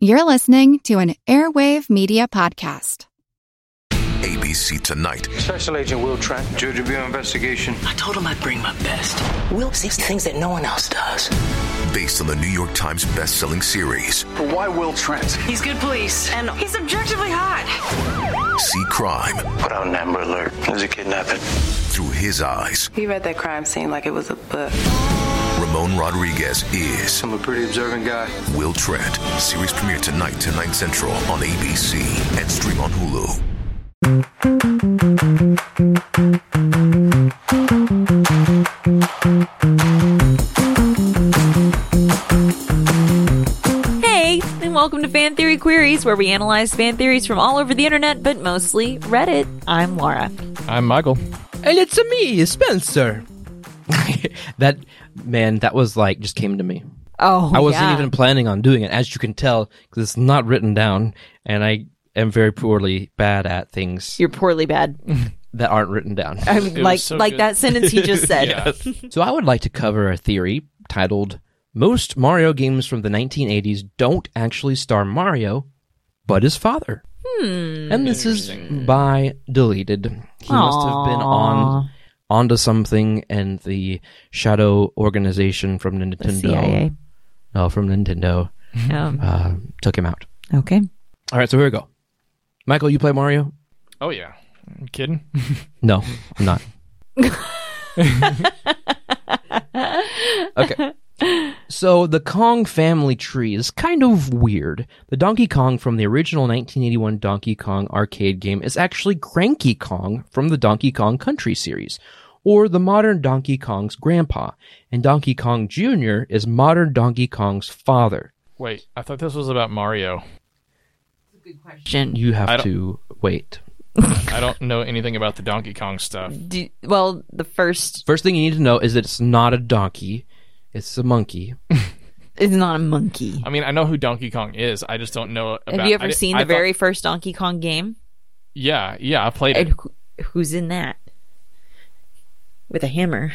You're listening to an Airwave Media Podcast. ABC Tonight. Special Agent Will Trent, Georgia Bureau investigation. I told him I'd bring my best. Will sees things that no one else does. Based on the New York Times best-selling series. But why Will Trent? He's good police, and he's objectively hot. See crime. Put out an Amber Alert. There's a kidnapping. Through his eyes. He read that crime scene like it was a book. Ramon Rodriguez is. I'm a pretty observant guy. Will Trent. Series premiere tonight, 10, 9 central on ABC and stream on Hulu. Hey, and welcome to Fan Theory Queries, where we analyze fan theories from all over the internet, but mostly Reddit. I'm Laura. I'm Michael. And it's a me, Spencer. that man, that was like just came to me. Oh, I wasn't yeah. even planning on doing it, as you can tell, because it's not written down, and I am very poorly bad at things You're poorly bad. that aren't written down. I mean, was like so like good. that sentence he just said. Yeah. so I would like to cover a theory titled "Most Mario games from the 1980s don't actually star Mario, but his father." Hmm. And this is by deleted. He must have been on onto something, and the shadow organization from Nintendo. the CIA. Oh, from Nintendo Um, uh, took him out. okay. All right, so here we go. Michael, you play Mario? Oh yeah. You kidding? No, I'm not. okay. So the Kong family tree is kind of weird. The Donkey Kong from the original 1981 Donkey Kong arcade game is actually Cranky Kong from the Donkey Kong Country series, or the modern Donkey Kong's grandpa, and Donkey Kong Jr. is modern Donkey Kong's father. Wait, I thought this was about Mario. That's a good question. You have to wait. I don't know anything about the Donkey Kong stuff. Do, well, the first First thing you need to know is that it's not a donkey, it's a monkey. It's not a monkey. I mean, I know who Donkey Kong is. I just don't know about. Have you ever I seen I the thought- very first Donkey Kong game? Yeah, yeah, I played And it. who, who's in that? With a hammer.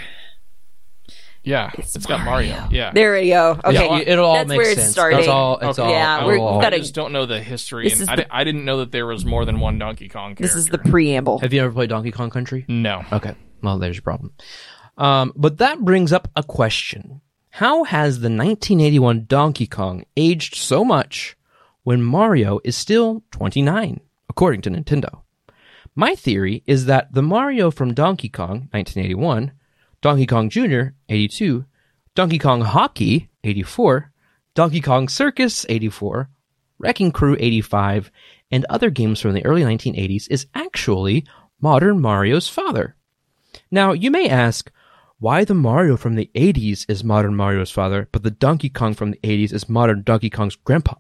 Yeah, it's got Mario. Yeah. There we go. Okay, Yeah, it'll all that's make where sense. it's starting. It's all. It's Okay. all. Yeah, we're- all- we've I gotta- just don't know the history. And I, the- I didn't know that there was more than one Donkey Kong character. This is the preamble. Have you ever played Donkey Kong Country? no. Okay. Well, there's your problem. Um, but that brings up a question. How has the 1981 Donkey Kong aged so much when Mario is still 29, according to Nintendo? My theory is that the Mario from Donkey Kong, 1981, Donkey Kong Jr., 82, Donkey Kong Hockey, 84, Donkey Kong Circus, 84, Wrecking Crew, 85, and other games from the early 1980s is actually modern Mario's father. Now, you may ask, why the Mario from the 80s is modern Mario's father, but the Donkey Kong from the 80s is modern Donkey Kong's grandpa?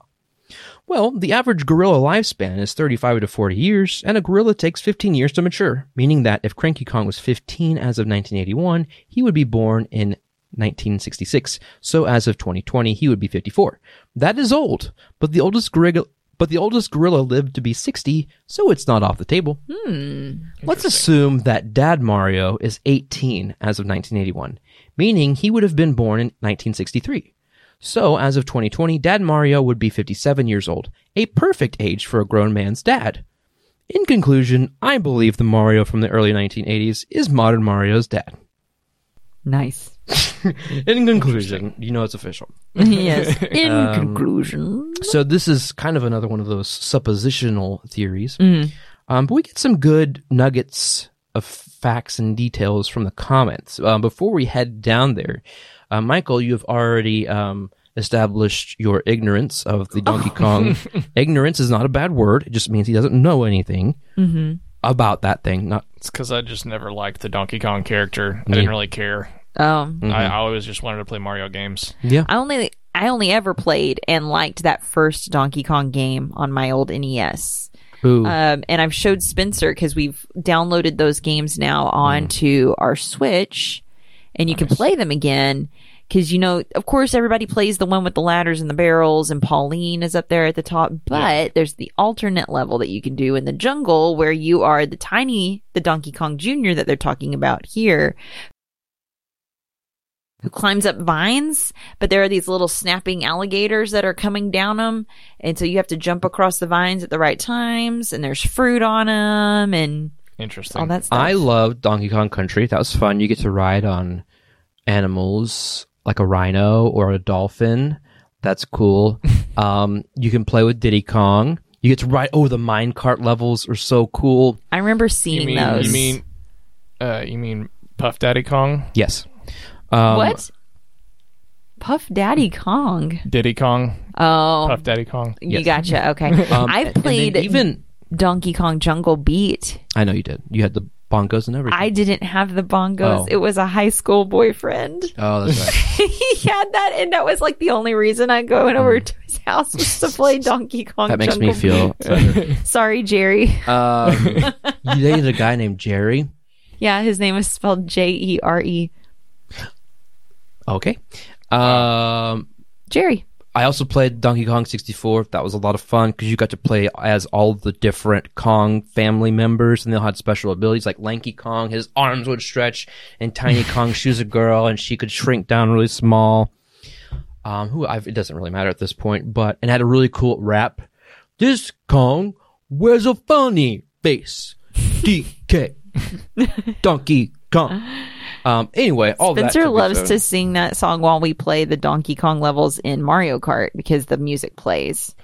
Well, the average gorilla lifespan is 35 to 40 years, and a gorilla takes 15 years to mature, meaning that if Cranky Kong was 15 as of 1981, he would be born in 1966. So as of 2020, he would be 54. That is old, but the oldest gorilla but the oldest gorilla lived to be 60, so it's not off the table. Hmm. Let's assume that Dad Mario is 18 as of 1981, meaning he would have been born in 1963. So, as of 2020, Dad Mario would be 57 years old, a perfect age for a grown man's dad. In conclusion, I believe the Mario from the early 1980s is modern Mario's dad. Nice. In conclusion, you know it's official. yes. In Um, conclusion. So this is kind of another one of those suppositional theories. Mm. Um, but we get some good nuggets of facts and details from the comments. Um, before we head down there, uh, Michael, you have already um, established your ignorance of the Donkey Kong. ignorance is not a bad word; it just means he doesn't know anything Mm-hmm. about that thing. Not It's because I just never liked the Donkey Kong character. I Yeah. didn't really care. Um, I, I always just wanted to play Mario games. yeah. I only I only ever played and liked that first Donkey Kong game on my old NES. Ooh. Um, and I've showed Spencer because we've downloaded those games now onto our Switch, and you can play them again. Because you know, of course, everybody plays the one with the ladders and the barrels, and Pauline is up there at the top. But there's the alternate level that you can do in the jungle, where you are the tiny, the Donkey Kong Jr. that they're talking about here. Who climbs up vines, but there are these little snapping alligators that are coming down them. And so you have to jump across the vines at the right times and there's fruit on them and Interesting. all that stuff. I love Donkey Kong Country. That was fun. You get to ride on animals like a rhino or a dolphin. That's cool. um, you can play with Diddy Kong. You get to ride. Oh, the minecart levels are so cool. I remember you seeing mean those. you mean uh, you mean Puff Daddy Kong, Yes. Um, what? Puff Daddy Kong. Diddy Kong, Oh, Puff Daddy Kong. you Yes. gotcha. Okay. Um, I and then played even. Donkey Kong Jungle Beat. I know you did. You had the bongos and everything. I didn't have the bongos. Oh. It was a high school boyfriend. oh, that's right. he had that, and that was like the only reason I going over to his house was to play Donkey Kong. Mm. that makes me Jungle feel. Beat. Sorry, Jerry. um, you dated a guy named Jerry. Yeah, his name is spelled J E R E. Okay. Um, Jerry. I also played Donkey Kong 64. That was a lot of fun because you got to play as all the different Kong family members, and they all had special abilities. Like Lanky Kong, his arms would stretch, and Tiny Kong, she was a girl, and she could shrink down really small. Um, who I've, it doesn't really matter at this point, but and had a really cool rap. This Kong wears a funny face. DK Donkey Kong. Um, anyway, all that Spencer loves said. to sing that song while we play the Donkey Kong levels in Mario Kart because the music plays.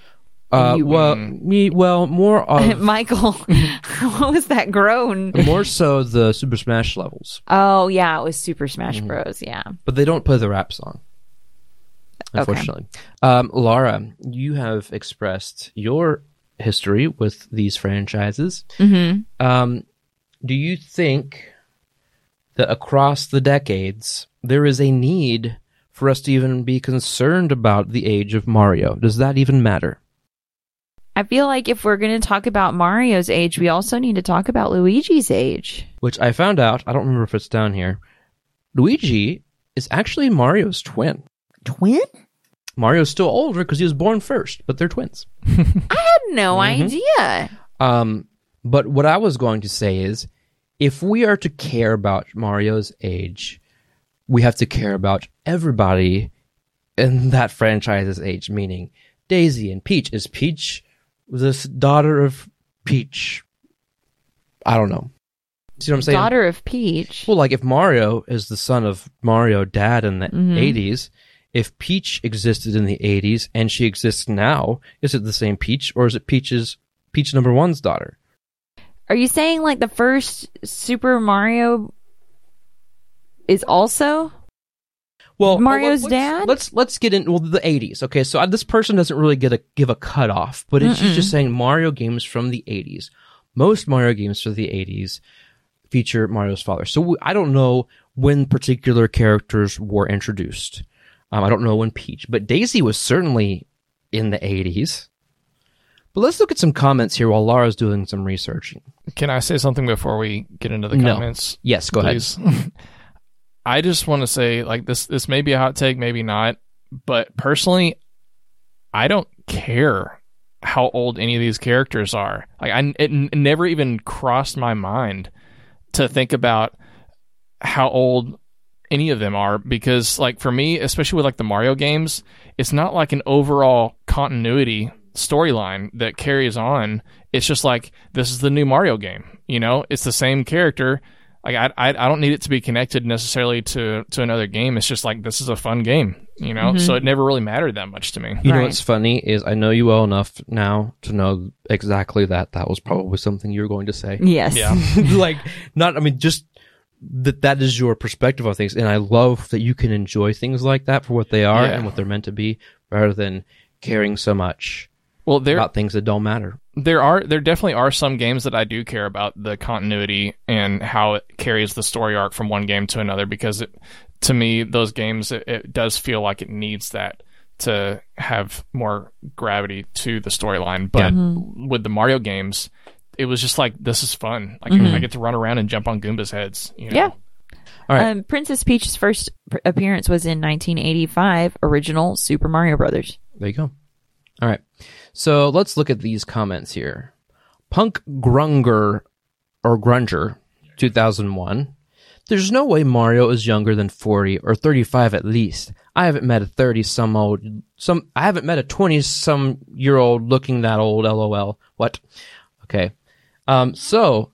Uh, You- well, me, well, more of Michael, what was that groan? more so the Super Smash levels, Oh yeah, it was Super Smash Mm-hmm. Bros. Yeah. but they don't play the rap song. Unfortunately, um, Laura, you have expressed your history with these franchises. Mm-hmm. Um, do you think that across the decades there is a need for us to even be concerned about the age of Mario? Does that even matter? I feel like if we're going to talk about Mario's age, we also need to talk about Luigi's age. Which I found out. I don't remember if it's down here. Luigi is actually Mario's twin. Twin? Mario's still older because he was born first, but they're twins. I had no Mm-hmm. idea. Um, but what I was going to say is, if we are to care about Mario's age, we have to care about everybody in that franchise's age. Meaning Daisy and Peach. Is Peach this daughter of Peach? I don't know. See what I'm saying? Daughter of Peach. Well, like if Mario is the son of Mario dad in the Mhm. 80s, if Peach existed in the 80s and she exists now, is it the same Peach or is it Peach's Peach number one's daughter? Are you saying like the first Super Mario is also? Well, Mario's let's, dad? Let's let's get in. Well, the 80s. Okay, so uh, this person doesn't really get a give a cutoff, but it's she's just saying Mario games from the 80s. Most Mario games from the 80s feature Mario's father. So we, I don't know when particular characters were introduced. Um, I don't know when Peach, but Daisy was certainly in the 80s. But let's look at some comments here while Laura's doing some researching. Can I say something before we get into the No. comments? Yes, go ahead. I just want to say, like this. This may be a hot take, maybe not. But personally, I don't care how old any of these characters are. Like, I it n- never even crossed my mind to think about how old any of them are because, like, for me, especially with like the Mario games, it's not like an overall continuity storyline that carries on. It's just like this is the new Mario game. You know, it's the same character. Like I, I, I don't need it to be connected necessarily to to another game. It's just like this is a fun game. You know, so mm-hmm. it never really mattered that much to me. You know what's funny is I know you well enough now to know exactly that that was probably something you were going to say. Yes. Yeah. like not I mean just that that is your perspective on things and I love that you can enjoy things like that for what they are Yeah. and what they're meant to be rather than caring so much Well, there about things that don't matter. there are there definitely are some games that I do care about the continuity and how it carries the story arc from one game to another because it, to me those games it, it does feel like it needs that to have more gravity to the storyline. But with the Mario games, it was just like this is fun. Like I get to run around and jump on Goomba's heads. You know? Yeah. All right. Um, Princess Peach's first appearance was in 1985, original Super Mario Brothers. There you go. All right. So let's look at these comments here. Punk Grunger or Grunger 2001 There's no way Mario is younger than 40 or 35 at least. I haven't met a 30 some old some I haven't met a 20 some year old looking that old lol. What? Okay. Um so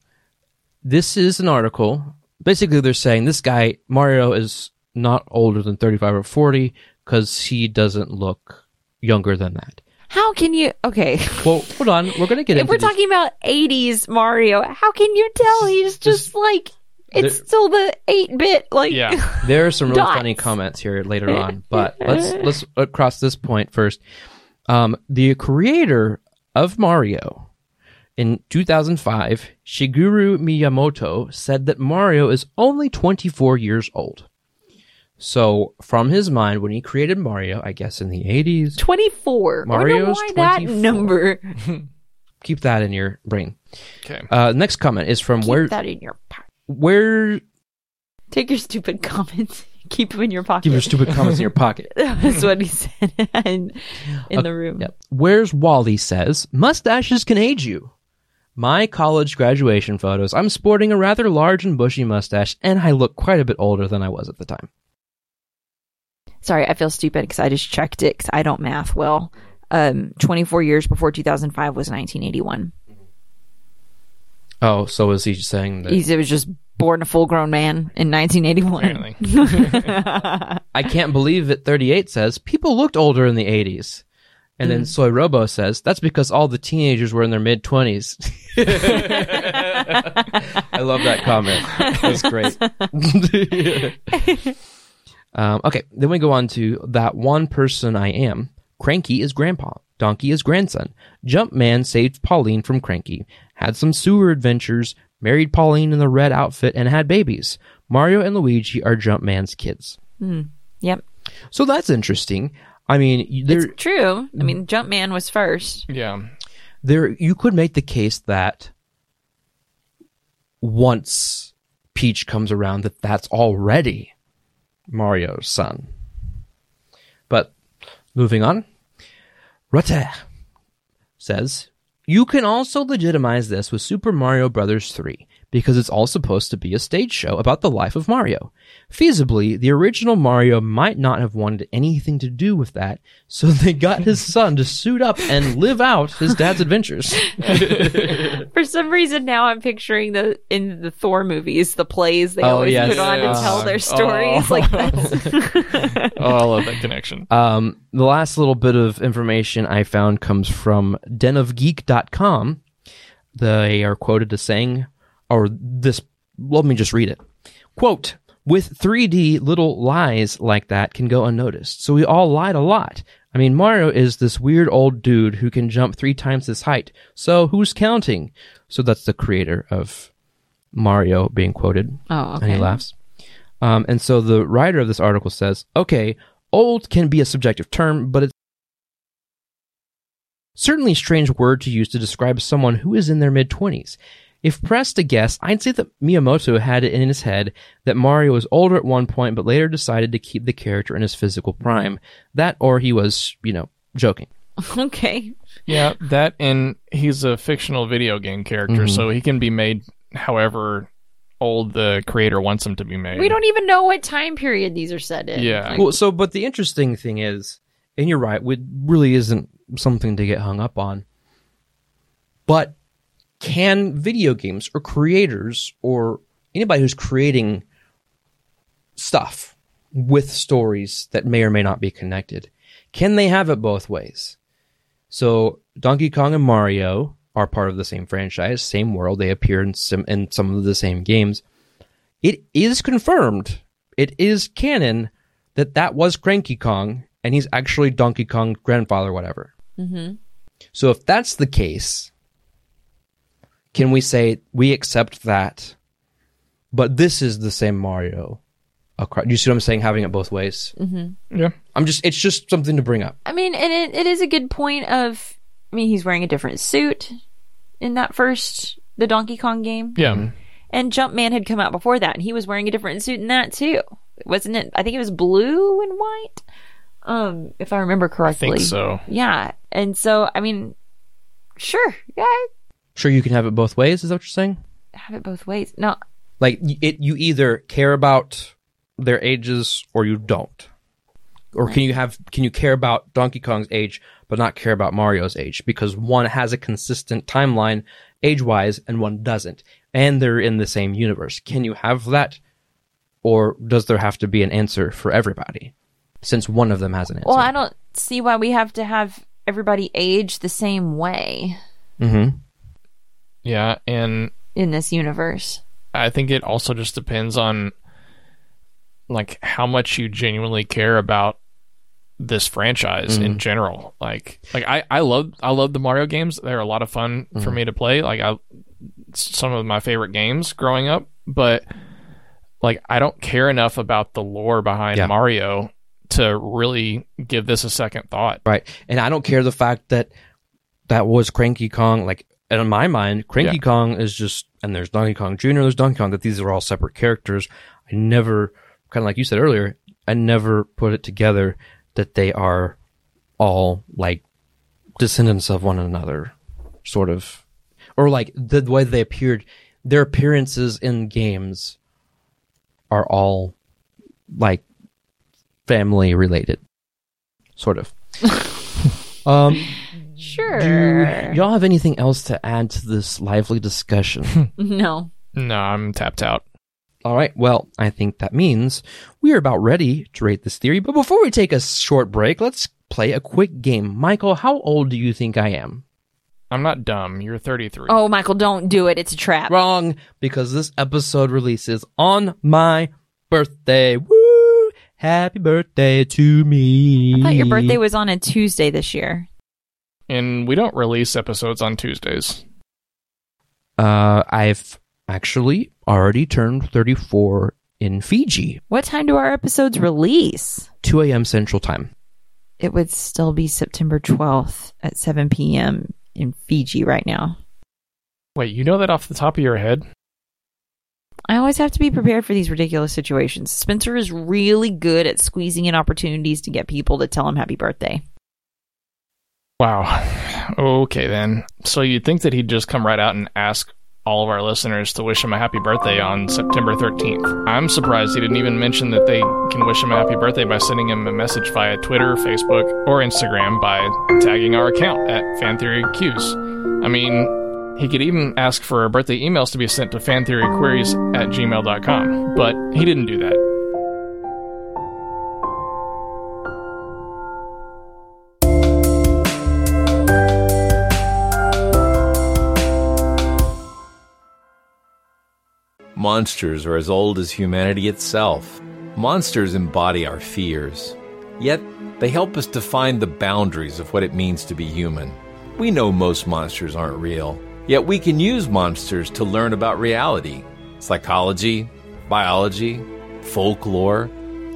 this is an article. Basically they're saying this guy Mario is not older than 35 or 40 cuz he doesn't look younger than that. How can you? Okay, Well, hold on. We're going to get into if into we're these- talking about '80s Mario, how can you tell he's just like it's There- still the eight bit? Like, Yeah. There are some really Dots. funny comments here later on, but let's let's cross this point first. Um, the creator of Mario in 2005, Shigeru Miyamoto, said that Mario is only 24 years old. So, from his mind, when he created Mario, I guess in the 80s, 24. Mario's why that 24. number. keep that in your brain. Okay. Uh, next comment is from Keep where that in your pocket. where Take your stupid comments. Keep them in your pocket. keep your stupid comments in your pocket. That's what he said in, in the room. Yep. Where's Wally says, mustaches can age you. My college graduation photos, I'm sporting a rather large and bushy mustache, and I look quite a bit older than I was at the time. Sorry, I feel stupid because I just checked it because I don't math well. Um, 24 years before 2005 was 1981. Oh, so is he saying that? He's, it was just born a full grown man in 1981. Apparently. I can't believe it 38 says, people looked older in the 80s. And then Soy Robo says, that's because all the teenagers were in their mid 20s. I love that comment. That's great. Um, okay, then we go on to that one person I am. Cranky is grandpa. Donkey is grandson. Jumpman saved Pauline from Cranky, had some sewer adventures, married Pauline in the red outfit, and had babies. Mario and Luigi are Jumpman's kids. yep. So that's interesting. I mean, there, It's true. I mean, Jumpman was first. yeah. there, you could make the case that once Peach comes around, that that's already Mario's son. But moving on, Rate says you can also legitimize this with Super Mario Bros. 3 because it's all supposed to be a stage show about the life of Mario. Feasibly, the original Mario might not have wanted anything to do with that, so they got his son to suit up and live out his dad's adventures. For some reason, now I'm picturing the in the Thor movies, the plays they Oh, always yes. put on to Yes. tell their Oh. stories. Like that's Oh, I love that connection. Um, the last little bit of information I found comes from denofgeek.com. They are quoted as saying, or this, let me just read it. Quote, with 3D, little lies like that can go unnoticed. So we all lied a lot. I mean, Mario is this weird old dude who can jump three times his height. So who's counting? So that's the creator of Mario being quoted. oh, okay. And he laughs. Um, and so the writer of this article says, okay, old can be a subjective term, but it's certainly a strange word to use to describe someone who is in their mid 20s. If pressed to guess, I'd say that Miyamoto had it in his head that Mario was older at one point, but later decided to keep the character in his physical prime. That, or he was, you know, joking. Okay. Yeah, that and he's a fictional video game character, Mm-hmm. so he can be made however old the creator wants him to be made. We don't even know what time period these are set in. Yeah. Like, Well, so, but the interesting thing is, and you're right, it really isn't something to get hung up on. But can video games or creators or anybody who's creating stuff with stories that may or may not be connected, can they have it both ways? So Donkey Kong and Mario are part of the same franchise, same world. They appear in some in some of the same games. It is confirmed. It is canon that that was Cranky Kong, and he's actually Donkey Kong's grandfather, whatever. Mm-hmm. So if that's the case, can we say we accept that? But this is the same Mario. across- you see what I'm saying? Having it both ways. Yeah. I'm just. It's just something to bring up. I mean, and it, it is a good point of. I mean, he's wearing a different suit in that first the Donkey Kong game, Yeah. and Jumpman had come out before that, and he was wearing a different suit in that too, wasn't it? I think it was blue and white, um, if I remember correctly. I correctly. think so. Yeah, and so I mean, sure, yeah, I Sure, you can have it both ways. Is that what you're saying? have it both ways. No, Like it, you either care about their ages or you don't. Or can you have can you care about Donkey Kong's age but not care about Mario's age because one has a consistent timeline age-wise and one doesn't and they're in the same universe. Can you have that or does there have to be an answer for everybody since one of them has an answer? Well, I don't see why we have to have everybody age the same way Mhm. Yeah, and in this universe. I think it also just depends on like how much you genuinely care about this franchise in mm-hmm. general. Like like I I love I love the Mario games. They're a lot of fun for mm-hmm. me to play. Like I some of my favorite games growing up, but like I don't care enough about the lore behind Yeah. Mario to really give this a second thought. Right. And I don't care the fact that that was Cranky Kong. Like, and in my mind, Cranky Yeah. Kong is just, and there's Donkey Kong Jr., there's Donkey Kong, that these are all separate characters. I never, kind of like you said earlier, I never put it together that they are all like descendants of one another, sort of. Or like the way they appeared, their appearances in games are all like family related, sort of. um, Sure. do y'all have anything else to add to this lively discussion? No. No, I'm tapped out. All right. Well, I think that means we are about ready to rate this theory. But before we take a short break, let's play a quick game. Michael, how old do you think I am? I'm not dumb. You're 33. Oh, Michael, don't do it. It's a trap. Wrong, because this episode releases on my birthday. Woo! Happy birthday to me. I thought your birthday was on a Tuesday this year. And we don't release episodes on Tuesdays. Uh, I've actually already turned 34 in Fiji. What time do our episodes release? 2 a.m. Central Time. It would still be September 12th at 7 p.m. in Fiji right now. Wait, you know that off the top of your head? I always have to be prepared for these ridiculous situations. Spencer is really good at squeezing in opportunities to get people to tell him happy birthday. Wow. Okay, then. So you'd think that he'd just come right out and ask all of our listeners to wish him a happy birthday on September 13th. I'm surprised he didn't even mention that they can wish him a happy birthday by sending him a message via Twitter, Facebook, or Instagram by tagging our account at FanTheoryQs. I mean, he could even ask for birthday emails to be sent to fantheoryqueries at gmail.com, but he didn't do that. Monsters are as old as humanity itself. Monsters embody our fears. Yet, they help us define the boundaries of what it means to be human. We know most monsters aren't real, yet we can use monsters to learn about reality, psychology, biology, folklore,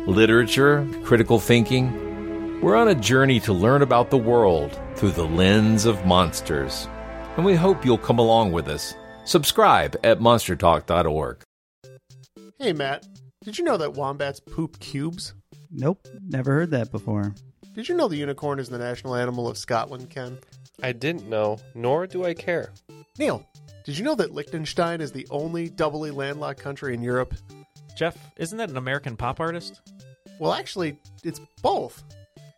literature, critical thinking. We're on a journey to learn about the world through the lens of monsters, and we hope you'll come along with us. Subscribe at monstertalk.org. Hey, Matt. Did you know that wombats poop cubes? Nope, never heard that before. Did you know the unicorn is the national animal of Scotland, Ken? I didn't know, nor do I care. Neil, did you know that Liechtenstein is the only doubly landlocked country in Europe? Jeff, isn't that an American pop artist? Well, actually, it's both.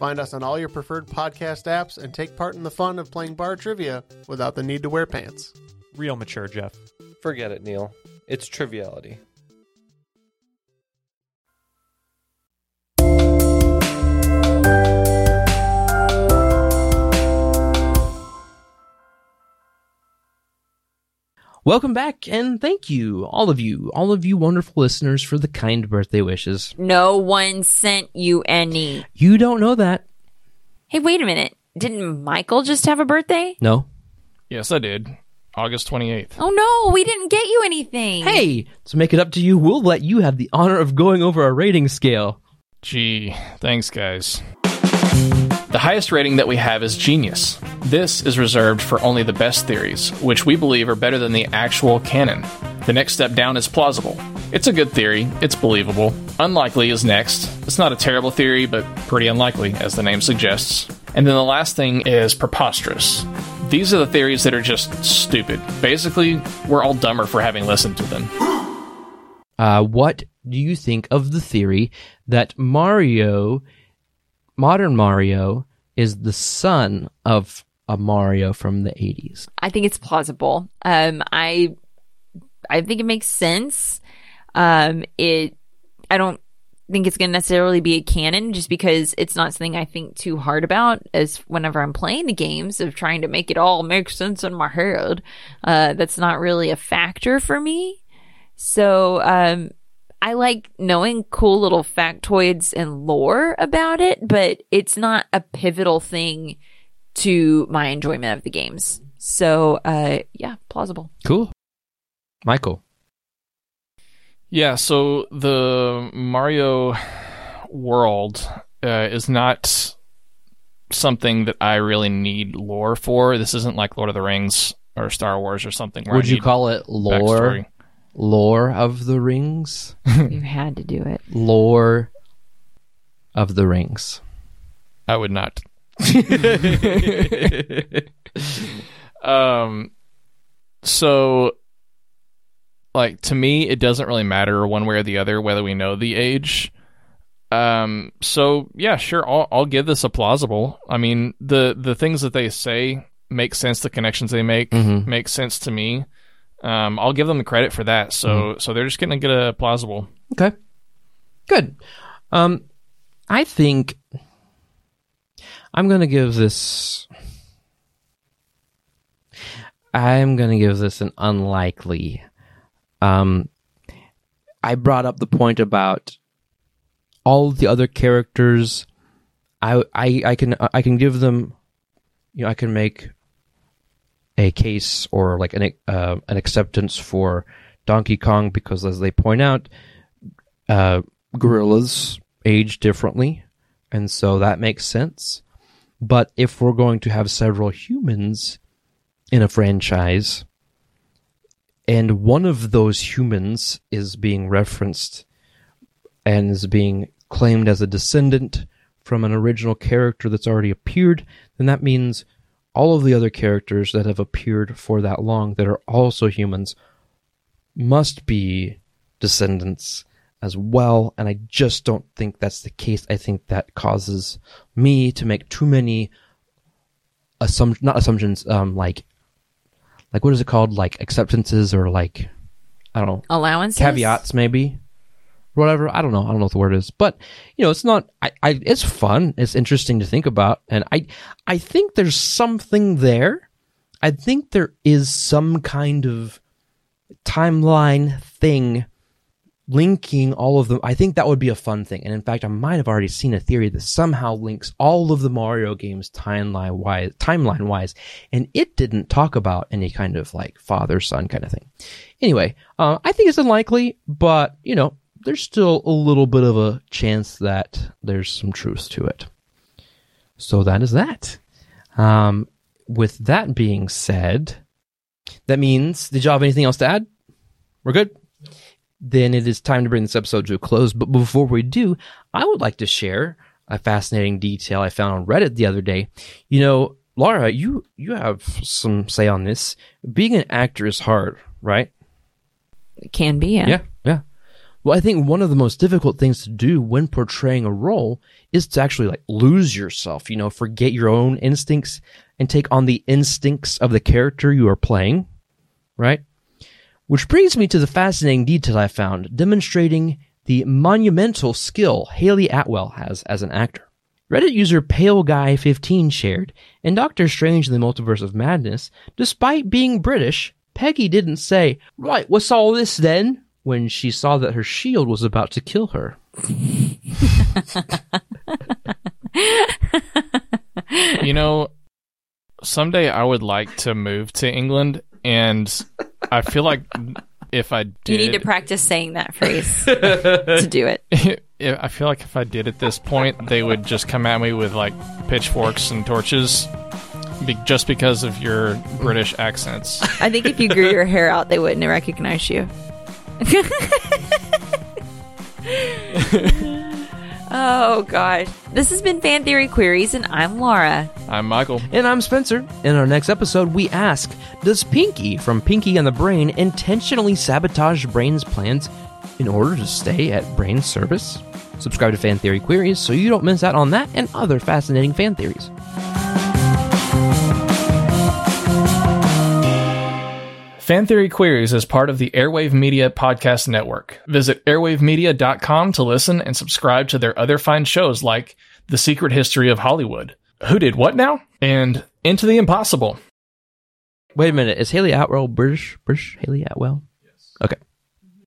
Find us on all your preferred podcast apps and take part in the fun of playing bar trivia without the need to wear pants. Real mature, Jeff. Forget it, Neil. It's Triviality. Welcome back, and thank you, all of you, all of you wonderful listeners, for the kind birthday wishes. No one sent you any. You don't know that. Hey, wait a minute. Didn't Michael just have a birthday? No. Yes, I did. August 28th. Oh no, we didn't get you anything. Hey, to make it up to you, we'll let you have the honor of going over our rating scale. Gee, thanks, guys. The highest rating that we have is Genius. This is reserved for only the best theories, which we believe are better than the actual canon. The next step down is plausible. It's a good theory, it's believable. Unlikely is next. It's not a terrible theory, but pretty unlikely, as the name suggests. And then the last thing is preposterous. These are the theories that are just stupid. Basically, we're all dumber for having listened to them. Uh, what do you think of the theory that Mario, modern Mario, is the son of a Mario from the 80s? I think it's plausible. Um, I, I think it makes sense. Um, it, I don't think it's going to necessarily be a canon just because it's not something I think too hard about as whenever I'm playing the games of trying to make it all make sense in my head. Uh, that's not really a factor for me. So, um, I like knowing cool little factoids and lore about it, but it's not a pivotal thing to my enjoyment of the games. So, uh, yeah, plausible. Cool. Michael. Yeah, so the Mario world uh, is not something that I really need lore for. This isn't like Lord of the Rings or Star Wars or something. where I Would you call it lore? backstory. Lore of the Rings? you had to do it. lore of the Rings. I would not. um, so, like to me, it doesn't really matter one way or the other whether we know the age. Um, so yeah, sure, I'll I'll give this a plausible. I mean, the the things that they say make sense. The connections they make Mhm. make sense to me. Um, I'll give them the credit for that. So so they're just gonna get a plausible. Okay. Good. Um, I think I'm going to give this. I'm going to give this an unlikely. Um, I brought up the point about all the other characters. I I I can I can give them, you know, I can make a case or like an uh, an acceptance for Donkey Kong because, as they point out, uh, gorillas age differently, and so that makes sense. But if we're going to have several humans in a franchise, and one of those humans is being referenced and is being claimed as a descendant from an original character that's already appeared, then that means all of the other characters that have appeared for that long that are also humans must be descendants as well. And I just don't think that's the case. I think that causes me to make too many assumptions, not assumptions, um, like, like what is it called? Like acceptances or like, I don't know, Allowances? caveats maybe whatever. I don't know. I don't know what the word is but you know it's not I, I it's fun. It's interesting to think about. And i i think there's something there. I think there is some kind of timeline thing linking all of them. I think that would be a fun thing. And in fact i might have already seen a theory that somehow links all of the mario games timeline wise timeline wise. And it didn't talk about any kind of like father son kind of thing. Anyway uh, i think it's unlikely but you know there's still a little bit of a chance that there's some truth to it. So that is that. Um, with that being said, that means, did y'all have anything else to add? We're good? Then it is time to bring this episode to a close. But before we do, I would like to share a fascinating detail I found on Reddit the other day. You know, Laura, you, you have some say on this. Being an actor is hard, right? It can be, yeah. Yeah, yeah. Well, I think one of the most difficult things to do when portraying a role is to actually like lose yourself, you know, forget your own instincts and take on the instincts of the character you are playing, right? Which brings me to the fascinating detail I found demonstrating the monumental skill Hayley Atwell has as an actor. Reddit user PaleGuy15 shared, in Doctor Strange in the Multiverse of Madness, despite being British, Peggy didn't say, Right, what's all this then? When she saw that her shield was about to kill her. you know, someday I would like to move to England and I feel like if I did, You need to practice saying that phrase to do it. I feel like if I did at this point, they would just come at me with like pitchforks and torches, be- just because of your British accents. I think if you grew your hair out, they wouldn't recognize you. oh gosh. This has been Fan Theory Queries, and I'm Laura. I'm Michael. And I'm Spencer. In our next episode, we ask Does Pinky from Pinky and the Brain intentionally sabotage Brain's plans in order to stay at Brain's service? Subscribe to Fan Theory Queries so you don't miss out on that and other fascinating fan theories. Fan Theory Queries is part of the Airwave Media Podcast Network. Visit airwavemedia.com to listen and subscribe to their other fine shows like The Secret History of Hollywood, Who Did What Now? and Into the Impossible. Wait a minute. Is Hayley Atwell British? British Hayley Atwell? Yes. Okay.